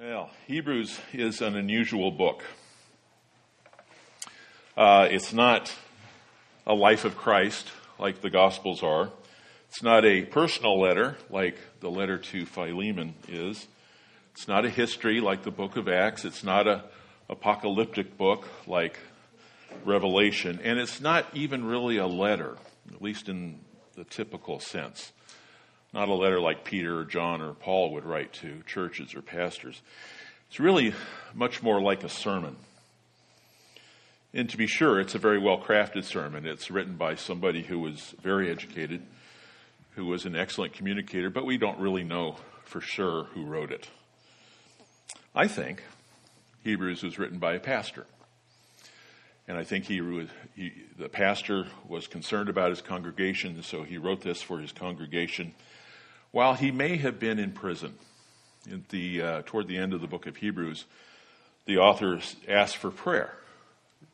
Well, Hebrews is an unusual book. Uh, it's not a life of Christ like the Gospels are. It's not a personal letter like the letter to Philemon is. It's not a history like the book of Acts. It's not a apocalyptic book like Revelation. And it's not even really a letter, at least in the typical sense. Not a letter like Peter or John or Paul would write to churches or pastors. It's really much more like a sermon. And to be sure, it's a very well crafted sermon. It's written by somebody who was very educated, who was an excellent communicator, but we don't really know for sure who wrote it. I think Hebrews was written by a pastor. And I think he, he, the pastor was concerned about his congregation, so he wrote this for his congregation while he may have been in prison. The, uh, toward the end of the book of Hebrews, the author asked for prayer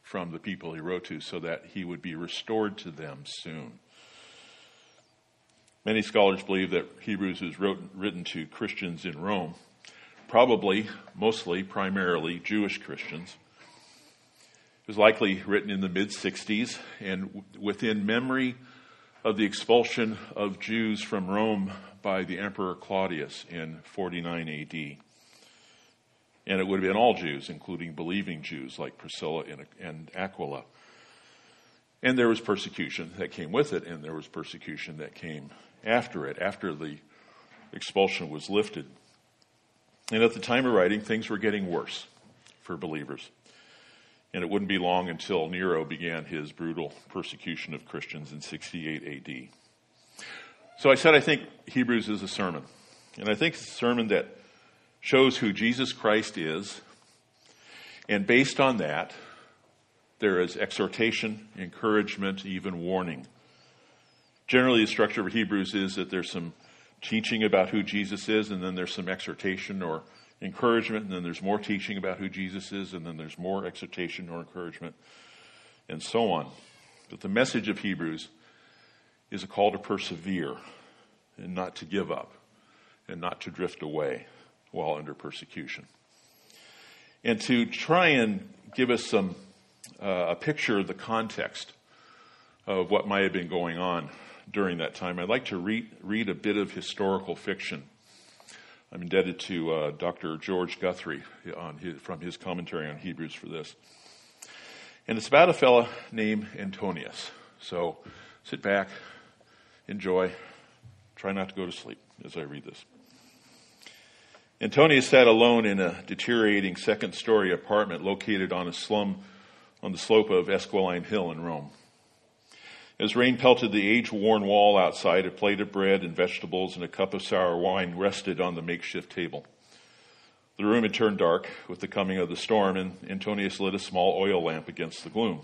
from the people he wrote to so that he would be restored to them soon. Many scholars believe that Hebrews was wrote, written to Christians in Rome, probably, mostly, primarily Jewish Christians. It was likely written in the mid 60s and within memory of the expulsion of Jews from Rome by the Emperor Claudius in 49 AD. And it would have been all Jews, including believing Jews like Priscilla and Aquila. And there was persecution that came with it, and there was persecution that came after it, after the expulsion was lifted. And at the time of writing, things were getting worse for believers. And it wouldn't be long until Nero began his brutal persecution of Christians in 68 AD. So I said I think Hebrews is a sermon. And I think it's a sermon that shows who Jesus Christ is. And based on that, there is exhortation, encouragement, even warning. Generally, the structure of Hebrews is that there's some teaching about who Jesus is, and then there's some exhortation or encouragement, and then there's more teaching about who Jesus is, and then there's more exhortation or encouragement, and so on. But the message of Hebrews is a call to persevere and not to give up and not to drift away while under persecution. And to try and give us some uh, a picture of the context of what might have been going on during that time, I'd like to read, read a bit of historical fiction. I'm indebted to uh, Dr. George Guthrie his, from his commentary on Hebrews for this. And it's about a fellow named Antonius. So sit back, enjoy. Try not to go to sleep as I read this. Antonius sat alone in a deteriorating second story apartment located on a slum on the slope of Esquiline Hill in Rome. As rain pelted the age worn wall outside, a plate of bread and vegetables and a cup of sour wine rested on the makeshift table. The room had turned dark with the coming of the storm, and Antonius lit a small oil lamp against the gloom.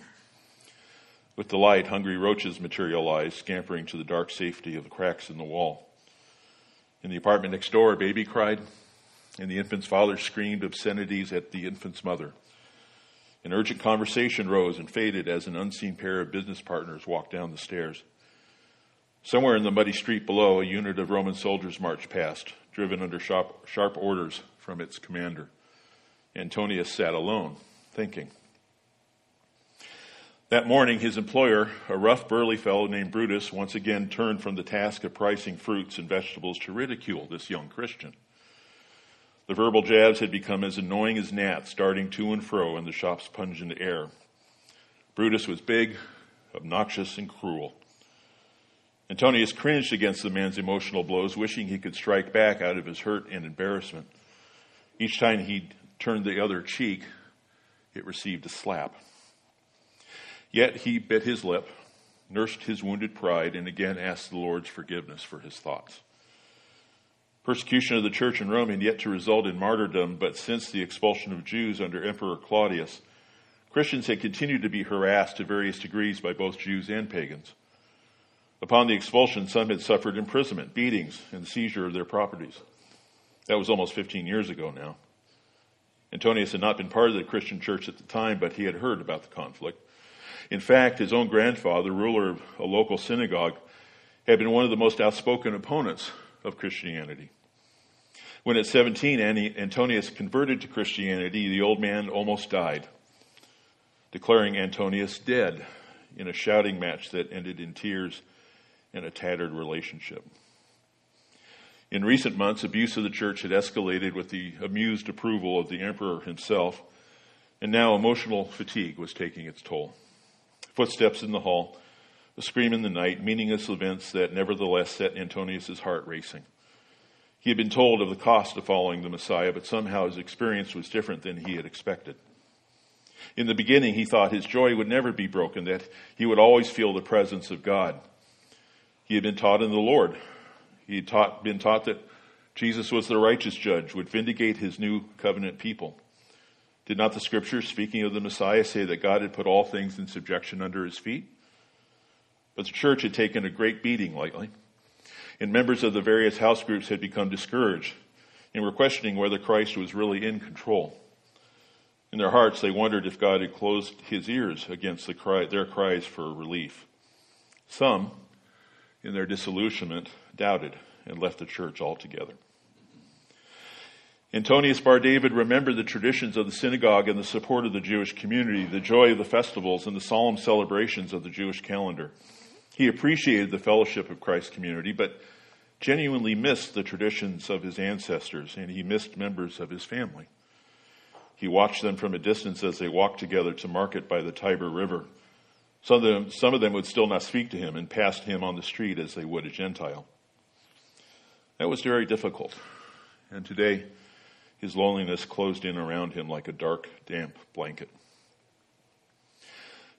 With the light, hungry roaches materialized, scampering to the dark safety of the cracks in the wall. In the apartment next door, a baby cried, and the infant's father screamed obscenities at the infant's mother. An urgent conversation rose and faded as an unseen pair of business partners walked down the stairs. Somewhere in the muddy street below, a unit of Roman soldiers marched past, driven under sharp, sharp orders from its commander. Antonius sat alone, thinking. That morning, his employer, a rough, burly fellow named Brutus, once again turned from the task of pricing fruits and vegetables to ridicule this young Christian. The verbal jabs had become as annoying as gnats darting to and fro in the shop's pungent air. Brutus was big, obnoxious, and cruel. Antonius cringed against the man's emotional blows, wishing he could strike back out of his hurt and embarrassment. Each time he turned the other cheek, it received a slap. Yet he bit his lip, nursed his wounded pride, and again asked the Lord's forgiveness for his thoughts. Persecution of the church in Rome had yet to result in martyrdom, but since the expulsion of Jews under Emperor Claudius, Christians had continued to be harassed to various degrees by both Jews and pagans. Upon the expulsion, some had suffered imprisonment, beatings, and seizure of their properties. That was almost 15 years ago now. Antonius had not been part of the Christian church at the time, but he had heard about the conflict. In fact, his own grandfather, ruler of a local synagogue, had been one of the most outspoken opponents of Christianity. When at 17 Antonius converted to Christianity, the old man almost died, declaring Antonius dead in a shouting match that ended in tears and a tattered relationship. In recent months, abuse of the church had escalated with the amused approval of the emperor himself, and now emotional fatigue was taking its toll. Footsteps in the hall, a scream in the night, meaningless events that nevertheless set Antonius's heart racing. He had been told of the cost of following the Messiah, but somehow his experience was different than he had expected. In the beginning, he thought his joy would never be broken, that he would always feel the presence of God. He had been taught in the Lord he had taught, been taught that Jesus was the righteous judge, would vindicate his new covenant people. Did not the scriptures, speaking of the Messiah, say that God had put all things in subjection under his feet? But the church had taken a great beating lately, and members of the various house groups had become discouraged and were questioning whether Christ was really in control. In their hearts, they wondered if God had closed his ears against the cry, their cries for relief. Some, in their disillusionment, doubted and left the church altogether. Antonius Bar David remembered the traditions of the synagogue and the support of the Jewish community, the joy of the festivals and the solemn celebrations of the Jewish calendar. He appreciated the fellowship of Christ's community, but genuinely missed the traditions of his ancestors and he missed members of his family. He watched them from a distance as they walked together to market by the Tiber River. Some of them, some of them would still not speak to him and passed him on the street as they would a Gentile. That was very difficult. And today, his loneliness closed in around him like a dark, damp blanket.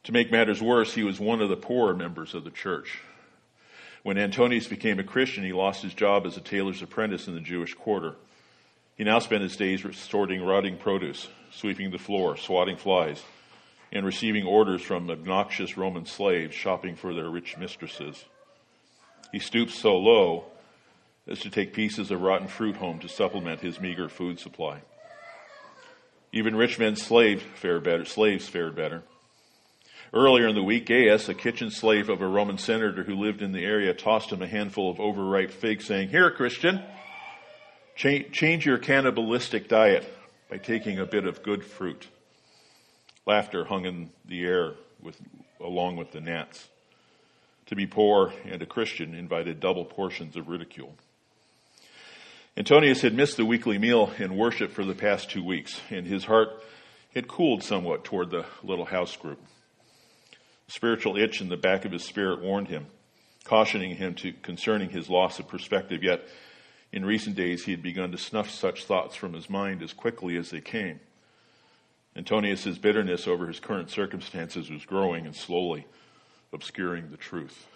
To make matters worse, he was one of the poorer members of the church. When Antonius became a Christian, he lost his job as a tailor's apprentice in the Jewish quarter. He now spent his days sorting rotting produce, sweeping the floor, swatting flies, and receiving orders from obnoxious Roman slaves shopping for their rich mistresses. He stooped so low as to take pieces of rotten fruit home to supplement his meager food supply. Even rich men's slaves fared better. Slaves fared better. Earlier in the week, Gaius, a kitchen slave of a Roman senator who lived in the area, tossed him a handful of overripe figs, saying, "Here, Christian, change your cannibalistic diet by taking a bit of good fruit." Laughter hung in the air with, along with the gnats. To be poor and a Christian invited double portions of ridicule. Antonius had missed the weekly meal and worship for the past two weeks, and his heart had cooled somewhat toward the little house group. Spiritual itch in the back of his spirit warned him, cautioning him to concerning his loss of perspective, yet in recent days he had begun to snuff such thoughts from his mind as quickly as they came. Antonius's bitterness over his current circumstances was growing and slowly obscuring the truth.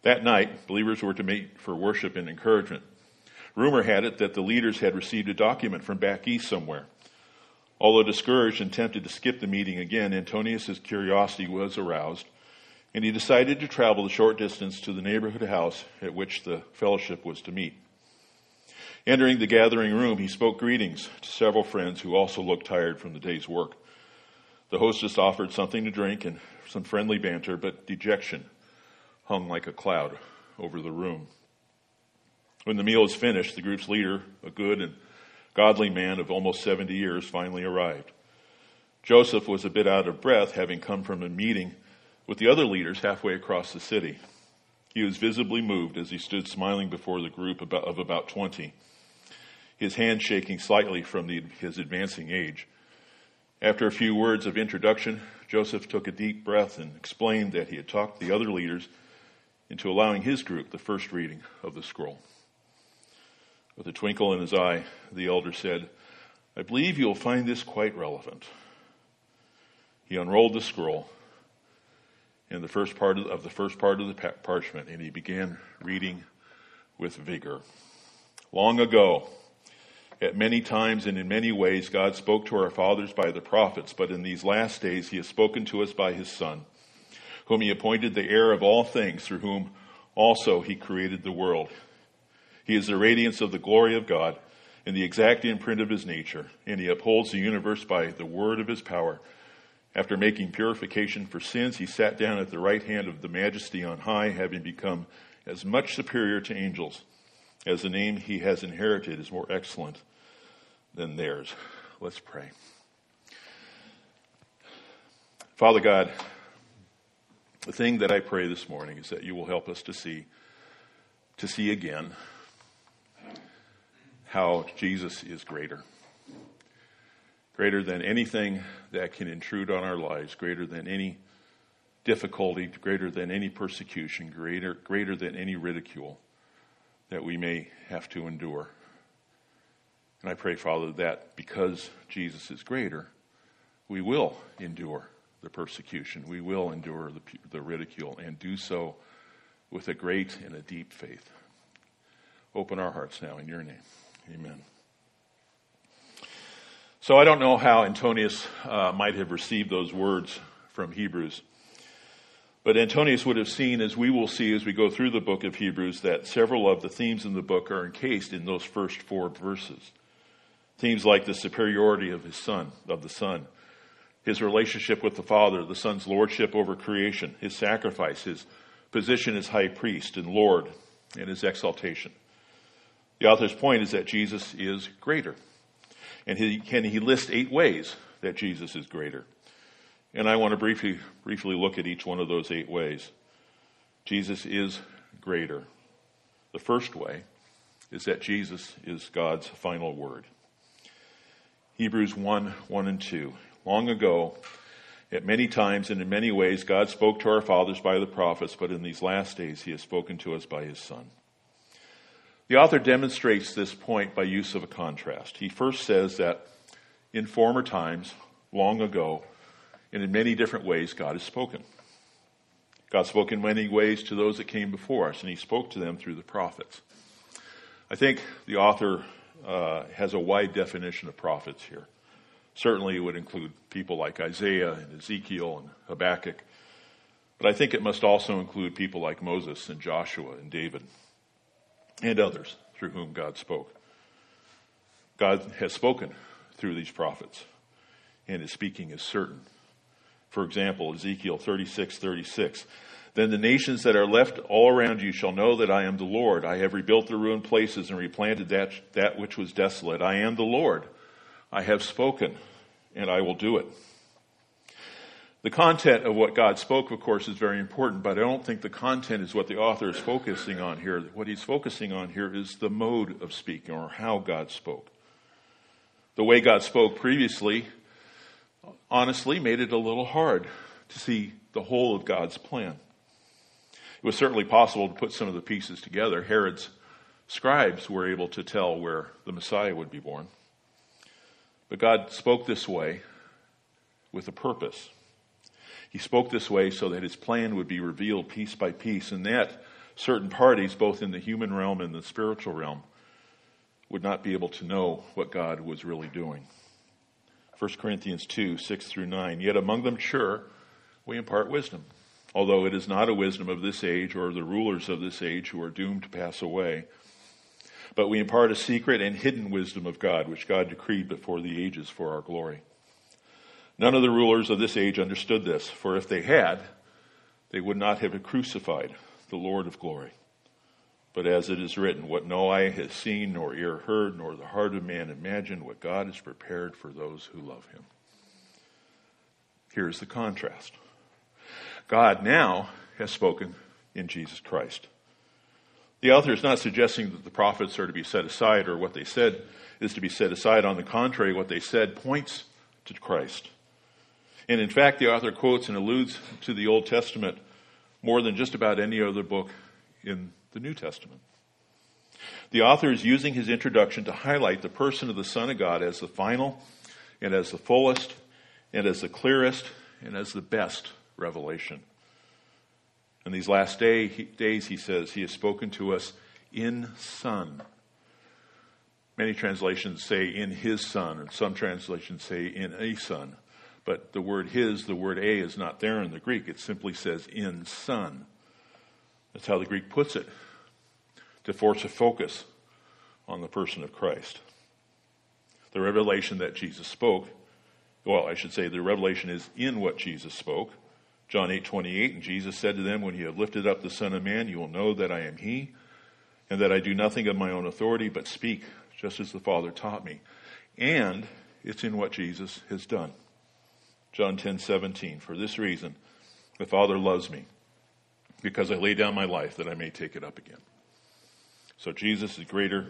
That night, believers were to meet for worship and encouragement. Rumor had it that the leaders had received a document from back east somewhere. Although discouraged and tempted to skip the meeting again, Antonius's curiosity was aroused, and he decided to travel the short distance to the neighborhood house at which the fellowship was to meet. Entering the gathering room, he spoke greetings to several friends who also looked tired from the day's work. The hostess offered something to drink and some friendly banter, but dejection hung like a cloud over the room. When the meal was finished, the group's leader, a good and godly man of almost 70 years, finally arrived. Joseph was a bit out of breath, having come from a meeting with the other leaders halfway across the city. He was visibly moved as he stood smiling before the group of about 20, his hand shaking slightly from the, his advancing age. After a few words of introduction, Joseph took a deep breath and explained that he had talked the other leaders into allowing his group the first reading of the scroll. With a twinkle in his eye, the elder said, I believe you'll find this quite relevant. He unrolled the scroll in the first part of, of the first part of the parchment, and he began reading with vigor. Long ago, at many times and in many ways, God spoke to our fathers by the prophets, but in these last days, he has spoken to us by his Son, whom he appointed the heir of all things, through whom also he created the world. He is the radiance of the glory of God and the exact imprint of his nature, and he upholds the universe by the word of his power. After making purification for sins, he sat down at the right hand of the majesty on high, having become as much superior to angels as the name he has inherited is more excellent than theirs. Let's pray. Father God, the thing that I pray this morning is that you will help us to see, to see again how Jesus is greater. Greater than anything that can intrude on our lives, greater than any difficulty, greater than any persecution, greater, greater than any ridicule that we may have to endure. And I pray, Father, that because Jesus is greater, we will endure the persecution. We will endure the, the ridicule and do so with a great and a deep faith. Open our hearts now in your name. Amen. So I don't know how Antonius uh, might have received those words from Hebrews. But Antonius would have seen, as we will see as we go through the book of Hebrews, that several of the themes in the book are encased in those first four verses. Themes like the superiority of his son, of the son, his relationship with the Father, the Son's lordship over creation, his sacrifice, his position as high priest and Lord, and his exaltation. The author's point is that Jesus is greater. And he, can he list eight ways that Jesus is greater? And I want to briefly, briefly look at each one of those eight ways. Jesus is greater. The first way is that Jesus is God's final word. Hebrews 1, 1 and 2. Long ago, at many times and in many ways, God spoke to our fathers by the prophets, but in these last days, he has spoken to us by his Son. The author demonstrates this point by use of a contrast. He first says that in former times, long ago, and in many different ways, God has spoken. God spoke in many ways to those that came before us, and He spoke to them through the prophets. I think the author uh, has a wide definition of prophets here. Certainly, it would include people like Isaiah and Ezekiel and Habakkuk, but I think it must also include people like Moses and Joshua and David and others through whom God spoke. God has spoken through these prophets, and his speaking is certain. For example, Ezekiel 36, 36. Then the nations that are left all around you shall know that I am the Lord. I have rebuilt the ruined places and replanted that, that which was desolate. I am the Lord. I have spoken, and I will do it. The content of what God spoke, of course, is very important, but I don't think the content is what the author is focusing on here. What he's focusing on here is the mode of speaking or how God spoke. The way God spoke previously honestly made it a little hard to see the whole of God's plan. It was certainly possible to put some of the pieces together. Herod's scribes were able to tell where the Messiah would be born. But God spoke this way with a purpose. He spoke this way so that his plan would be revealed piece by piece, and that certain parties, both in the human realm and the spiritual realm, would not be able to know what God was really doing. 1 Corinthians 2, 6 through 9. Yet among them, sure, we impart wisdom, although it is not a wisdom of this age or the rulers of this age who are doomed to pass away. But we impart a secret and hidden wisdom of God, which God decreed before the ages for our glory. None of the rulers of this age understood this, for if they had, they would not have crucified the Lord of glory. But as it is written, what no eye has seen, nor ear heard, nor the heart of man imagined, what God has prepared for those who love him. Here's the contrast God now has spoken in Jesus Christ. The author is not suggesting that the prophets are to be set aside or what they said is to be set aside. On the contrary, what they said points to Christ. And in fact, the author quotes and alludes to the Old Testament more than just about any other book in the New Testament. The author is using his introduction to highlight the person of the Son of God as the final and as the fullest and as the clearest and as the best revelation. In these last day, he, days, he says, he has spoken to us in Son. Many translations say in his Son, and some translations say in a Son. But the word his, the word a, is not there in the Greek. It simply says in Son. That's how the Greek puts it, to force a focus on the person of Christ. The revelation that Jesus spoke, well, I should say the revelation is in what Jesus spoke. John 8, 28, and Jesus said to them, When you have lifted up the Son of Man, you will know that I am He, and that I do nothing of my own authority, but speak just as the Father taught me. And it's in what Jesus has done. John 10, 17. For this reason, the Father loves me, because I lay down my life that I may take it up again. So Jesus is greater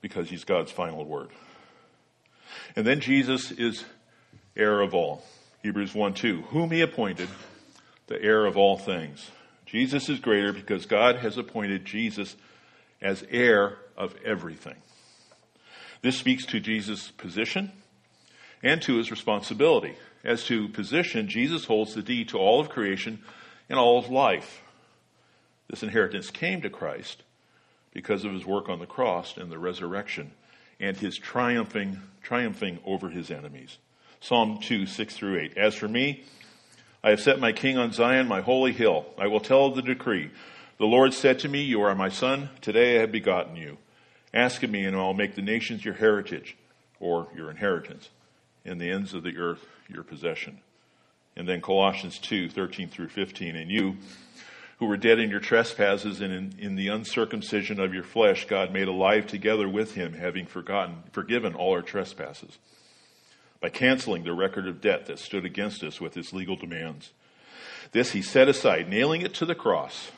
because he's God's final word. And then Jesus is heir of all. Hebrews 1 2. Whom he appointed the heir of all things. Jesus is greater because God has appointed Jesus as heir of everything. This speaks to Jesus' position and to his responsibility. As to position, Jesus holds the deed to all of creation and all of life. This inheritance came to Christ because of his work on the cross and the resurrection and his triumphing, triumphing over his enemies. Psalm 2, 6 through 8. As for me, I have set my king on Zion, my holy hill. I will tell the decree. The Lord said to me, You are my son. Today I have begotten you. Ask of me, and I'll make the nations your heritage, or your inheritance, and the ends of the earth your possession. And then Colossians 2, 13 through 15. And you, who were dead in your trespasses and in, in, the uncircumcision of your flesh, God made alive together with him, having forgotten, forgiven all our trespasses, by canceling the record of debt that stood against us with its legal demands. This he set aside, nailing it to the cross.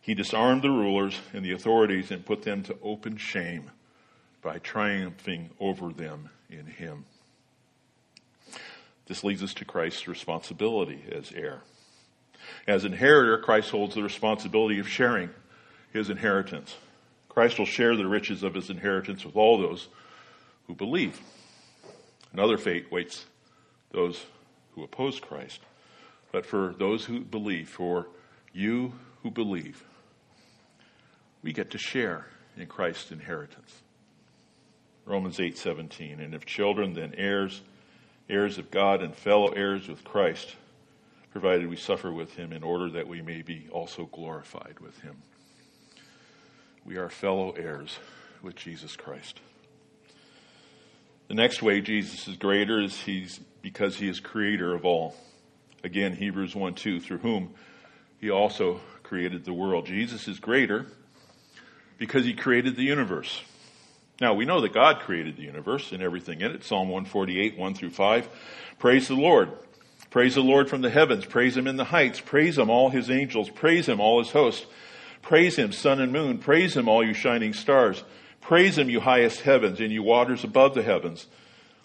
He disarmed the rulers and the authorities and put them to open shame by triumphing over them in him. This leads us to Christ's responsibility as heir. As inheritor, Christ holds the responsibility of sharing his inheritance. Christ will share the riches of his inheritance with all those who believe. Another fate waits those who oppose Christ. But for those who believe, for you who believe, we get to share in Christ's inheritance. Romans 8:17 and if children then heirs heirs of God and fellow heirs with Christ provided we suffer with him in order that we may be also glorified with him. We are fellow heirs with Jesus Christ. The next way Jesus is greater is he's because he is creator of all. Again, Hebrews 1 2, through whom he also created the world. Jesus is greater because he created the universe. Now, we know that God created the universe and everything in it. Psalm 148, 1 through 5. Praise the Lord. Praise the Lord from the heavens. Praise him in the heights. Praise him, all his angels. Praise him, all his hosts. Praise him, sun and moon. Praise him, all you shining stars. Praise him, you highest heavens, and you waters above the heavens.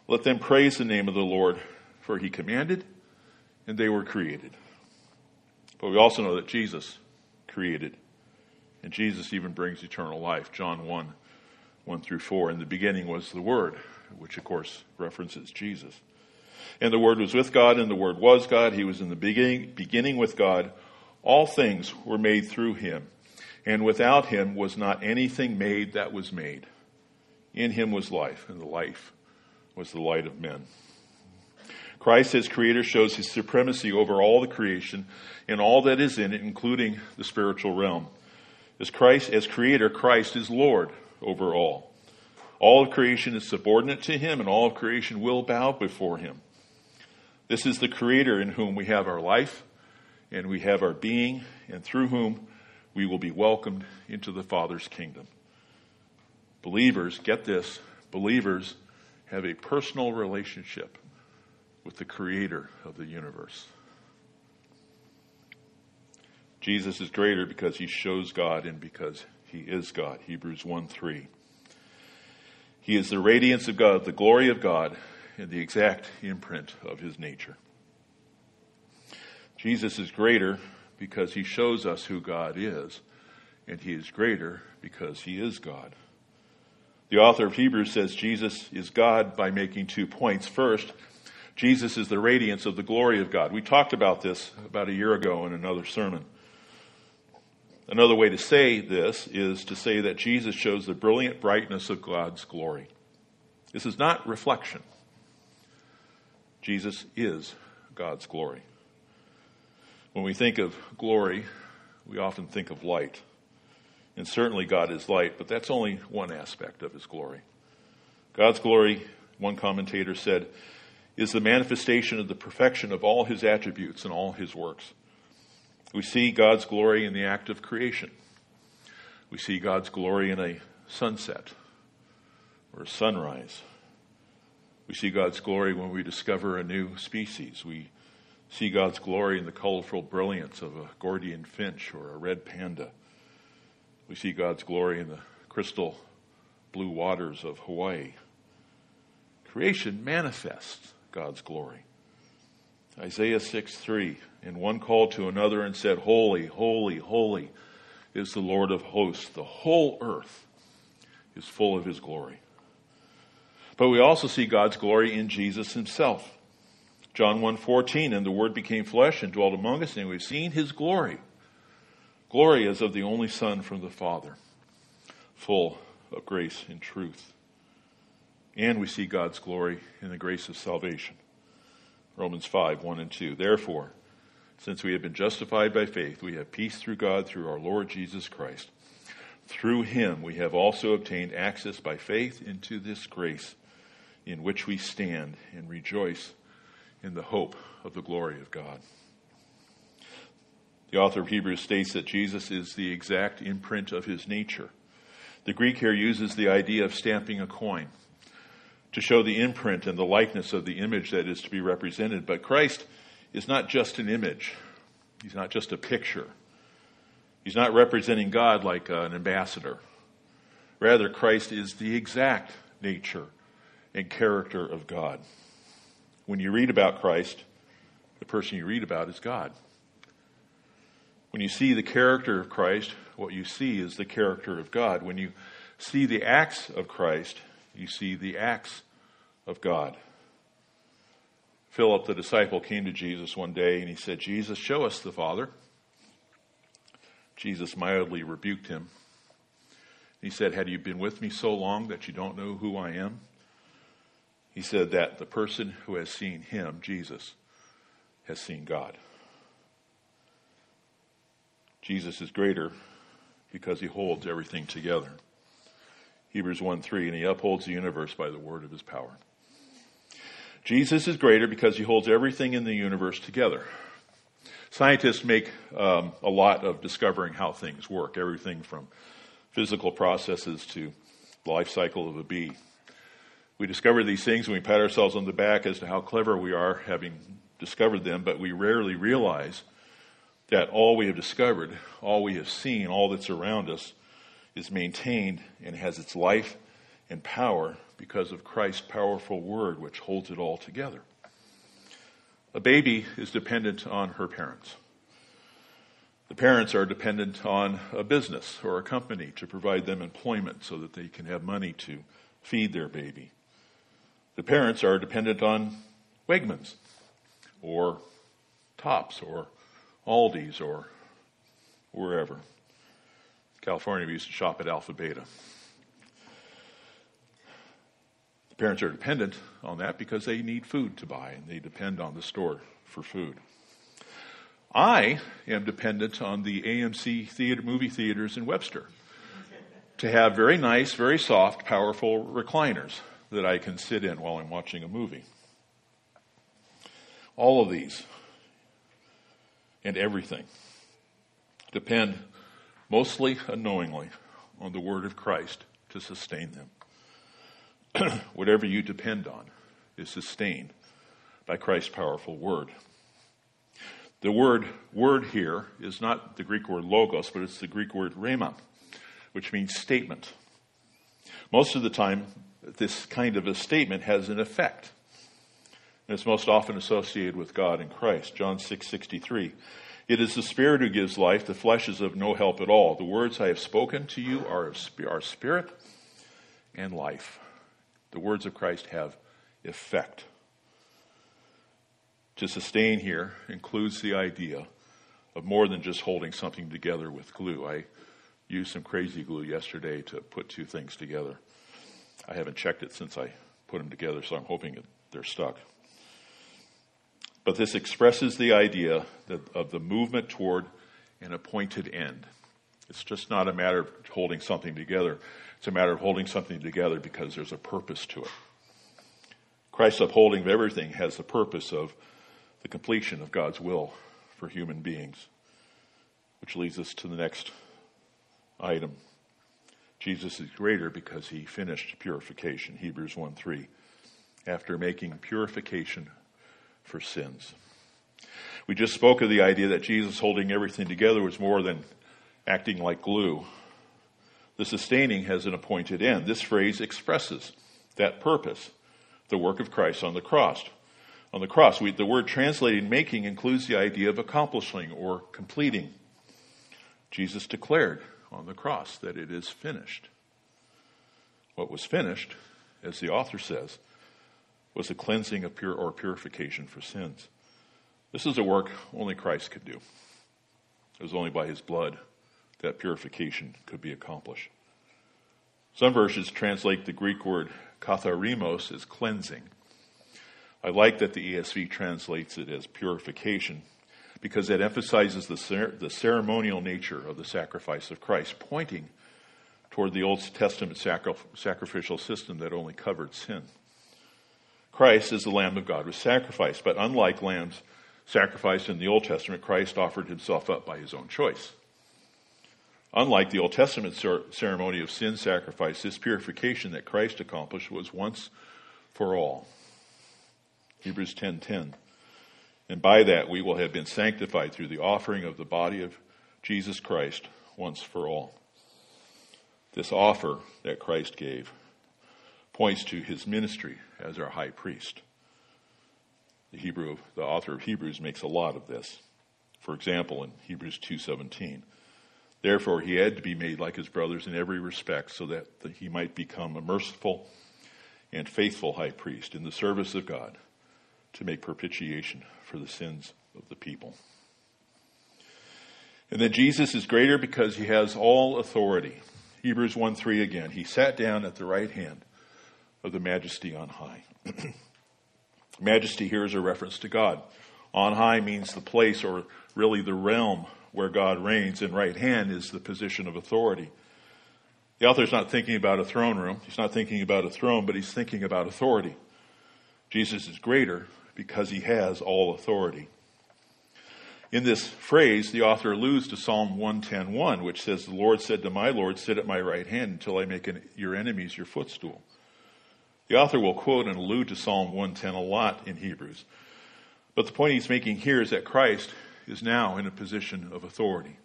Let them praise the name of the Lord, for he commanded, and they were created. But we also know that Jesus created and Jesus even brings eternal life. John 1, 1 through 4. In the beginning was the Word, which of course references Jesus. And the Word was with God, and the Word was God. He was in the beginning, beginning with God. All things were made through him, and without him was not anything made that was made. In him was life, and the life was the light of men. Christ as creator shows his supremacy over all the creation and all that is in it, including the spiritual realm. As Christ, as creator, Christ is Lord over all. All of creation is subordinate to him and all of creation will bow before him. This is the creator in whom we have our life and we have our being and through whom we will be welcomed into the Father's kingdom. Believers, get this, believers have a personal relationship with the creator of the universe. Jesus is greater because he shows God and because he is God. Hebrews 1 3. He is the radiance of God, the glory of God, and the exact imprint of his nature. Jesus is greater because he shows us who God is, and he is greater because he is God. The author of Hebrews says Jesus is God by making two points. First, Jesus is the radiance of the glory of God. We talked about this about a year ago in another sermon. Another way to say this is to say that Jesus shows the brilliant brightness of God's glory. This is not reflection. Jesus is God's glory. When we think of glory, we often think of light. And certainly God is light, but that's only one aspect of his glory. God's glory, one commentator said, is the manifestation of the perfection of all his attributes and all his works. We see God's glory in the act of creation. We see God's glory in a sunset or a sunrise. We see God's glory when we discover a new species. We see God's glory in the colorful brilliance of a Gouldian finch or a red panda. We see God's glory in the crystal blue waters of Hawaii. Creation manifests God's glory. Isaiah 6 3. And one called to another and said, Holy, holy, holy is the Lord of hosts. The whole earth is full of his glory. But we also see God's glory in Jesus himself. John 1:14 and the word became flesh and dwelt among us and we've seen his glory. Glory as of the only son from the Father, full of grace and truth. And we see God's glory in the grace of salvation. Romans 5, 1 and 2. Therefore, since we have been justified by faith, we have peace through God through our Lord Jesus Christ. Through him we have also obtained access by faith into this grace in which we stand and rejoice in the hope of the glory of God. The author of Hebrews states that Jesus is the exact imprint of his nature. The Greek here uses the idea of stamping a coin to show the imprint and the likeness of the image that is to be represented. But Christ is not just an image. He's not just a picture. He's not representing God like uh, an ambassador. Rather, Christ is the exact nature and character of God. When you read about Christ, the person you read about is God. When you see the character of Christ, what you see is the character of God. When you see the acts of Christ, you see the acts of God. Philip, the disciple, came to Jesus one day and he said, Jesus, show us the Father. Jesus mildly rebuked him. He said, Had you been with me so long that you don't know who I am? He said that the person who has seen him, Jesus, has seen God. Jesus is greater because he holds everything together. Hebrews 1 3, and he upholds the universe by the word of his power. Jesus is greater because he holds everything in the universe together. Scientists make um, a lot of discovering how things work, everything from physical processes to the life cycle of a bee. We discover these things and we pat ourselves on the back as to how clever we are having discovered them, but we rarely realize that all we have discovered, all we have seen, all that's around us is maintained and has its life and power because of Christ's powerful word, which holds it all together. A baby is dependent on her parents. The parents are dependent on a business or a company to provide them employment so that they can have money to feed their baby. The parents are dependent on Wegmans or Tops or Aldi's or wherever. California, we used to shop at Alpha Beta. Parents are dependent on that because they need food to buy and they depend on the store for food. I am dependent on the AMC theater, movie theaters in Webster to have very nice, very soft, powerful recliners that I can sit in while I'm watching a movie. All of these and everything depend mostly unknowingly on the Word of Christ to sustain them. whatever you depend on is sustained by Christ's powerful word. The word word here is not the Greek word logos, but it's the Greek word rhema, which means statement. Most of the time, this kind of a statement has an effect. And it's most often associated with God and Christ. John 6 63. It is the Spirit who gives life, the flesh is of no help at all. The words I have spoken to you are, are spirit and life. The words of Christ have effect. To sustain here includes the idea of more than just holding something together with glue. I used some crazy glue yesterday to put two things together. I haven't checked it since I put them together, so I'm hoping they're stuck. But this expresses the idea of the movement toward an appointed end. It's just not a matter of holding something together. It's a matter of holding something together because there's a purpose to it. Christ's upholding of everything has the purpose of the completion of God's will for human beings, which leads us to the next item Jesus is greater because he finished purification, Hebrews 1 3, after making purification for sins. We just spoke of the idea that Jesus holding everything together was more than acting like glue. The sustaining has an appointed end. This phrase expresses that purpose, the work of Christ on the cross. On the cross, we, the word translated making includes the idea of accomplishing or completing. Jesus declared on the cross that it is finished. What was finished, as the author says, was a cleansing of pure or purification for sins. This is a work only Christ could do. It was only by his blood that purification could be accomplished. Some versions translate the Greek word katharismos as cleansing. I like that the ESV translates it as purification because it emphasizes the, cer- the ceremonial nature of the sacrifice of Christ, pointing toward the Old Testament sacri- sacrificial system that only covered sin. Christ, as the Lamb of God, was sacrificed, but unlike lambs sacrificed in the Old Testament, Christ offered himself up by his own choice. Unlike the Old Testament ceremony of sin sacrifice, this purification that Christ accomplished was once for all. Hebrews 10:10. And by that we will have been sanctified through the offering of the body of Jesus Christ once for all. This offer that Christ gave points to his ministry as our high priest. The Hebrew, the author of Hebrews makes a lot of this. For example, in Hebrews 2:17, therefore he had to be made like his brothers in every respect so that he might become a merciful and faithful high priest in the service of God to make propitiation for the sins of the people. And then Jesus is greater because he has all authority. Hebrews 1 3 again. He sat down at the right hand of the majesty on high. majesty here is a reference to God. On high means the place or really the realm where God reigns, and right hand is the position of authority. The author's not thinking about a throne room. He's not thinking about a throne, but he's thinking about authority. Jesus is greater because he has all authority. In this phrase, the author alludes to Psalm 110.1, which says, The Lord said to my Lord, sit at my right hand until I make an, your enemies your footstool. The author will quote and allude to Psalm 110 a lot in Hebrews. But the point he's making here is that Christ is now in a position of authority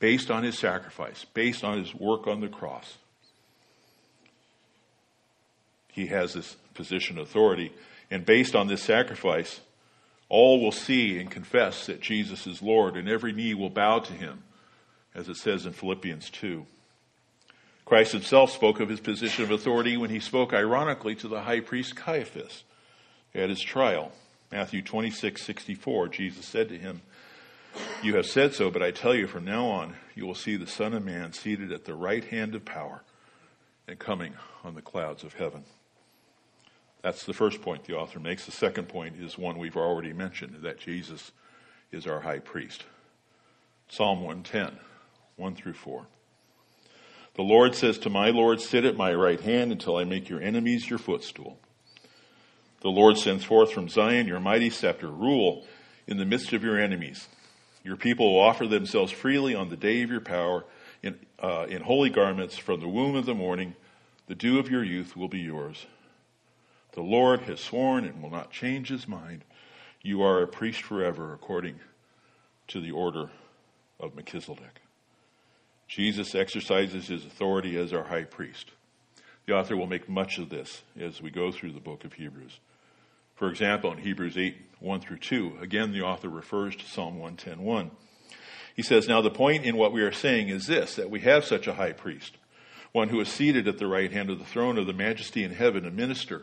based on his sacrifice, based on his work on the cross. He has this position of authority and based on this sacrifice, all will see and confess that Jesus is Lord, and every knee will bow to him, as it says in Philippians 2. Christ himself spoke of his position of authority when he spoke ironically to the high priest Caiaphas at his trial. Matthew 26, 64, Jesus said to him, You have said so, but I tell you from now on, you will see the Son of Man seated at the right hand of power and coming on the clouds of heaven. That's the first point the author makes. The second point is one we've already mentioned that Jesus is our high priest. Psalm 110, 1 through 4. The Lord says to my Lord, Sit at my right hand until I make your enemies your footstool. The Lord sends forth from Zion your mighty scepter. Rule in the midst of your enemies. Your people will offer themselves freely on the day of your power in, uh, in holy garments from the womb of the morning. The dew of your youth will be yours. The Lord has sworn and will not change his mind. You are a priest forever according to the order of Melchizedek. Jesus exercises his authority as our high priest. The author will make much of this as we go through the book of Hebrews. For example, in Hebrews 8, 1 through 2, again the author refers to Psalm 110.1. He says, Now the point in what we are saying is this, that we have such a high priest, one who is seated at the right hand of the throne of the majesty in heaven, a minister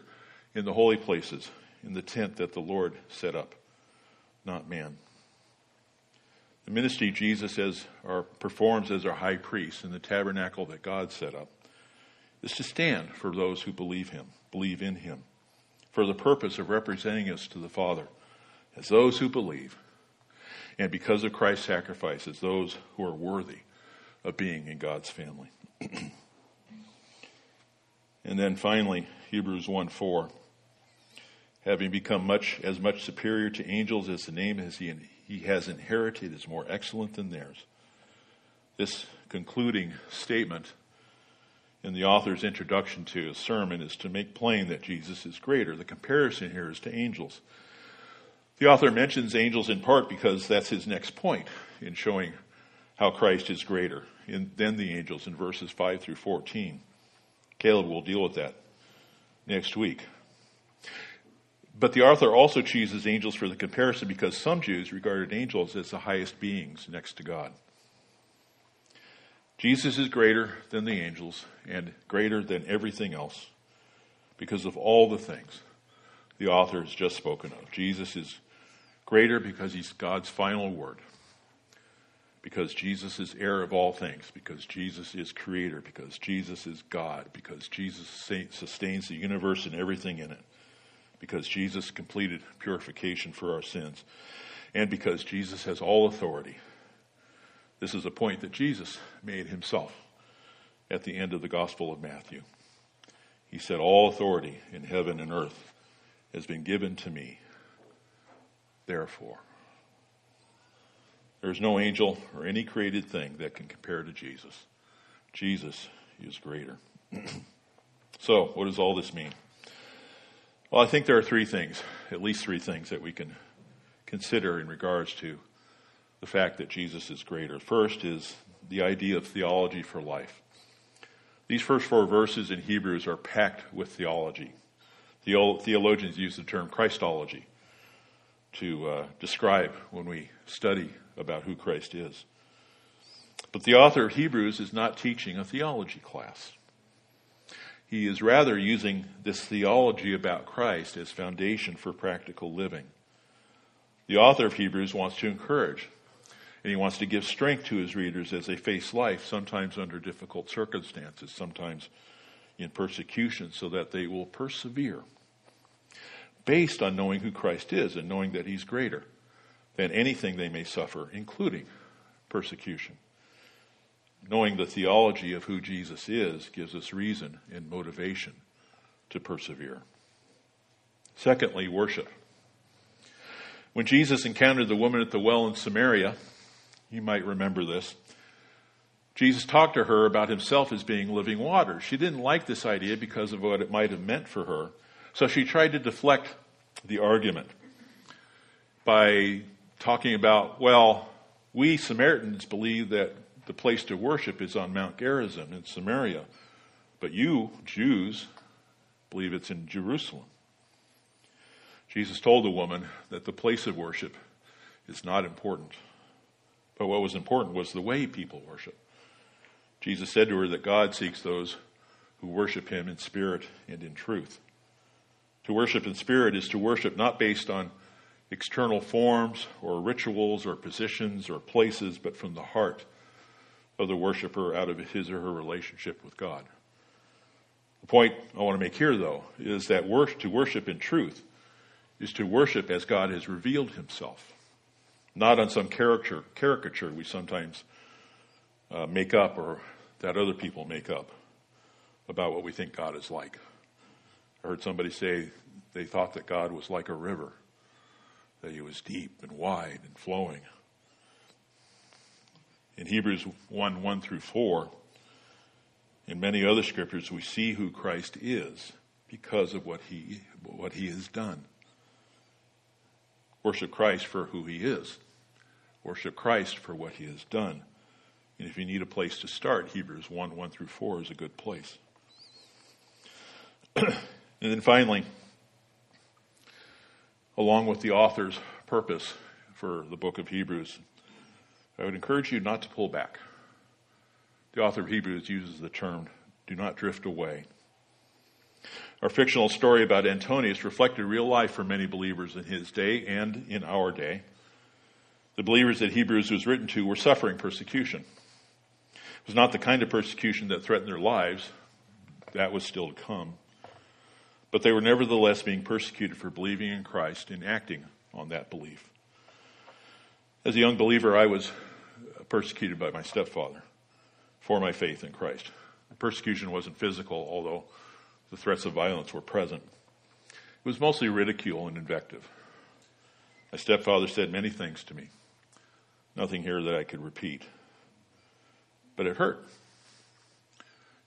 in the holy places, in the tent that the Lord set up, not man. The ministry Jesus as our, performs as our high priest in the tabernacle that God set up is to stand for those who believe him, believe in him, for the purpose of representing us to the Father as those who believe, and because of Christ's sacrifice, as those who are worthy of being in God's family. and then finally, Hebrews 1 4 having become much as much superior to angels as the name as he, he has inherited is more excellent than theirs. This concluding statement in the author's introduction to his sermon is to make plain that Jesus is greater. The comparison here is to angels. The author mentions angels in part because that's his next point in showing how Christ is greater than the angels in verses 5 through 14. Caleb will deal with that next week. But the author also chooses angels for the comparison because some Jews regarded angels as the highest beings next to God. Jesus is greater than the angels and greater than everything else because of all the things the author has just spoken of. Jesus is greater because he's God's final word, because Jesus is heir of all things, because Jesus is creator, because Jesus is God, because Jesus sustains the universe and everything in it, because Jesus completed purification for our sins, and because Jesus has all authority this is a point that Jesus made himself at the end of the Gospel of Matthew. He said, All authority in heaven and earth has been given to me. Therefore, there's no angel or any created thing that can compare to Jesus. Jesus is greater. so, what does all this mean? Well, I think there are three things, at least three things, that we can consider in regards to the fact that Jesus is greater. First is the idea of theology for life. These first four verses in Hebrews are packed with theology. Theologians use the term Christology to uh, describe when we study about who Christ is. But the author of Hebrews is not teaching a theology class. He is rather using this theology about Christ as foundation for practical living. The author of Hebrews wants to encourage and he wants to give strength to his readers as they face life, sometimes under difficult circumstances, sometimes in persecution, so that they will persevere based on knowing who Christ is and knowing that he's greater than anything they may suffer, including persecution. Knowing the theology of who Jesus is gives us reason and motivation to persevere. Secondly, worship. When Jesus encountered the woman at the well in Samaria, you might remember this. Jesus talked to her about himself as being living water. She didn't like this idea because of what it might have meant for her. So she tried to deflect the argument by talking about, well, we Samaritans believe that the place to worship is on Mount Gerizim in Samaria, but you, Jews, believe it's in Jerusalem. Jesus told the woman that the place of worship is not important. But what was important was the way people worship. Jesus said to her that God seeks those who worship him in spirit and in truth. To worship in spirit is to worship not based on external forms or rituals or positions or places, but from the heart of the worshiper out of his or her relationship with God. The point I want to make here, though, is that to worship in truth is to worship as God has revealed himself not on some caricature, caricature we sometimes uh, make up or that other people make up about what we think God is like. I heard somebody say they thought that God was like a river, that he was deep and wide and flowing. In Hebrews 1 1 through 4, in many other scriptures, we see who Christ is because of what he, what he has done. Worship Christ for who he is. Worship Christ for what he has done. And if you need a place to start, Hebrews 1 1 through 4 is a good place. and then finally, along with the author's purpose for the book of Hebrews, I would encourage you not to pull back. The author of Hebrews uses the term, do not drift away. Our fictional story about Antonius reflected real life for many believers in his day and in our day. The believers that Hebrews was written to were suffering persecution. It was not the kind of persecution that threatened their lives. That was still to come. But they were nevertheless being persecuted for believing in Christ and acting on that belief. As a young believer, I was persecuted by my stepfather for my faith in Christ. The persecution wasn't physical, although the threats of violence were present. It was mostly ridicule and invective. My stepfather said many things to me. Nothing here that I could repeat. But it hurt.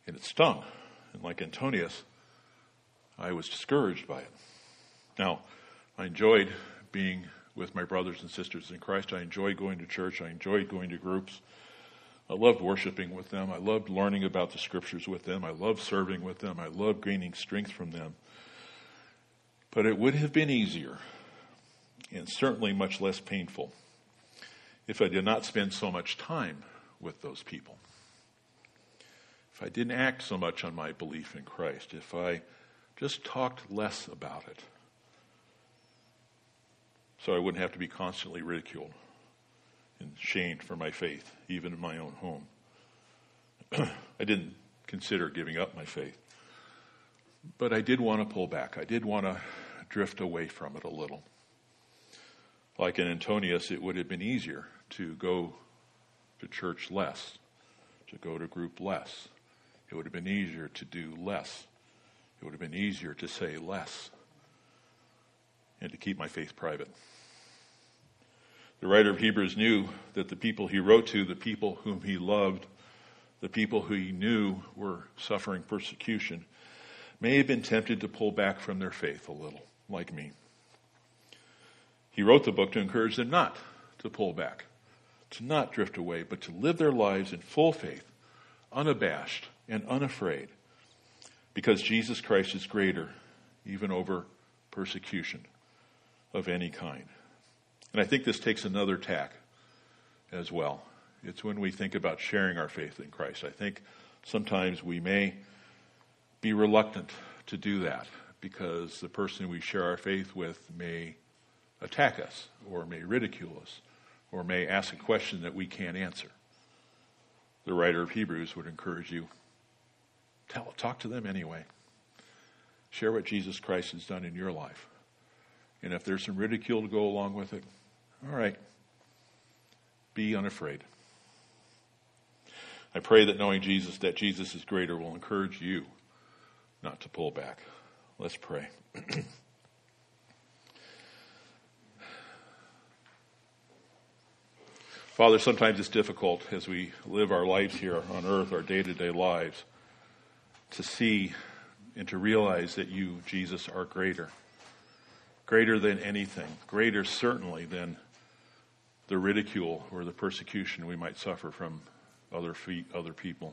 And it stung. And like Antonius, I was discouraged by it. Now, I enjoyed being with my brothers and sisters in Christ. I enjoyed going to church. I enjoyed going to groups. I loved worshiping with them. I loved learning about the scriptures with them. I loved serving with them. I loved gaining strength from them. But it would have been easier and certainly much less painful if I did not spend so much time with those people. If I didn't act so much on my belief in Christ, if I just talked less about it, so I wouldn't have to be constantly ridiculed and shamed for my faith, even in my own home. I didn't consider giving up my faith, but I did want to pull back. I did want to drift away from it a little. Like in Antonius, it would have been easier to go to church less, to go to group less. It would have been easier to do less. It would have been easier to say less and to keep my faith private. The writer of Hebrews knew that the people he wrote to, the people whom he loved, the people who he knew were suffering persecution, may have been tempted to pull back from their faith a little, like me. He wrote the book to encourage them not to pull back, to not drift away, but to live their lives in full faith, unabashed and unafraid, because Jesus Christ is greater even over persecution of any kind. And I think this takes another tack as well. It's when we think about sharing our faith in Christ. I think sometimes we may be reluctant to do that because the person we share our faith with may attack us or may ridicule us or may ask a question that we can't answer. The writer of Hebrews would encourage you tell, talk to them anyway. Share what Jesus Christ has done in your life. And if there's some ridicule to go along with it, all right. Be unafraid. I pray that knowing Jesus, that Jesus is greater, will encourage you not to pull back. Let's pray. Father, sometimes it's difficult as we live our lives here on earth, our day to day lives, to see and to realize that you, Jesus, are greater. Greater than anything. Greater, certainly, than the ridicule or the persecution we might suffer from other feet, other people.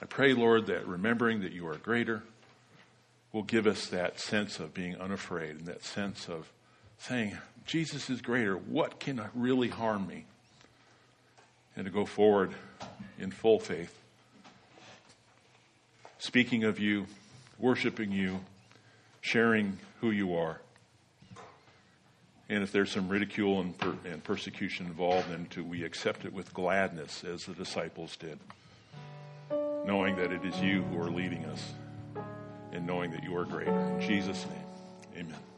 I pray, Lord, that remembering that you are greater will give us that sense of being unafraid and that sense of saying, Jesus is greater. What can really harm me? And to go forward in full faith, speaking of you, worshiping you, sharing who you are. And if there's some ridicule and, per- and persecution involved, then to, we accept it with gladness as the disciples did, knowing that it is you who are leading us and knowing that you are greater. In Jesus' name, amen.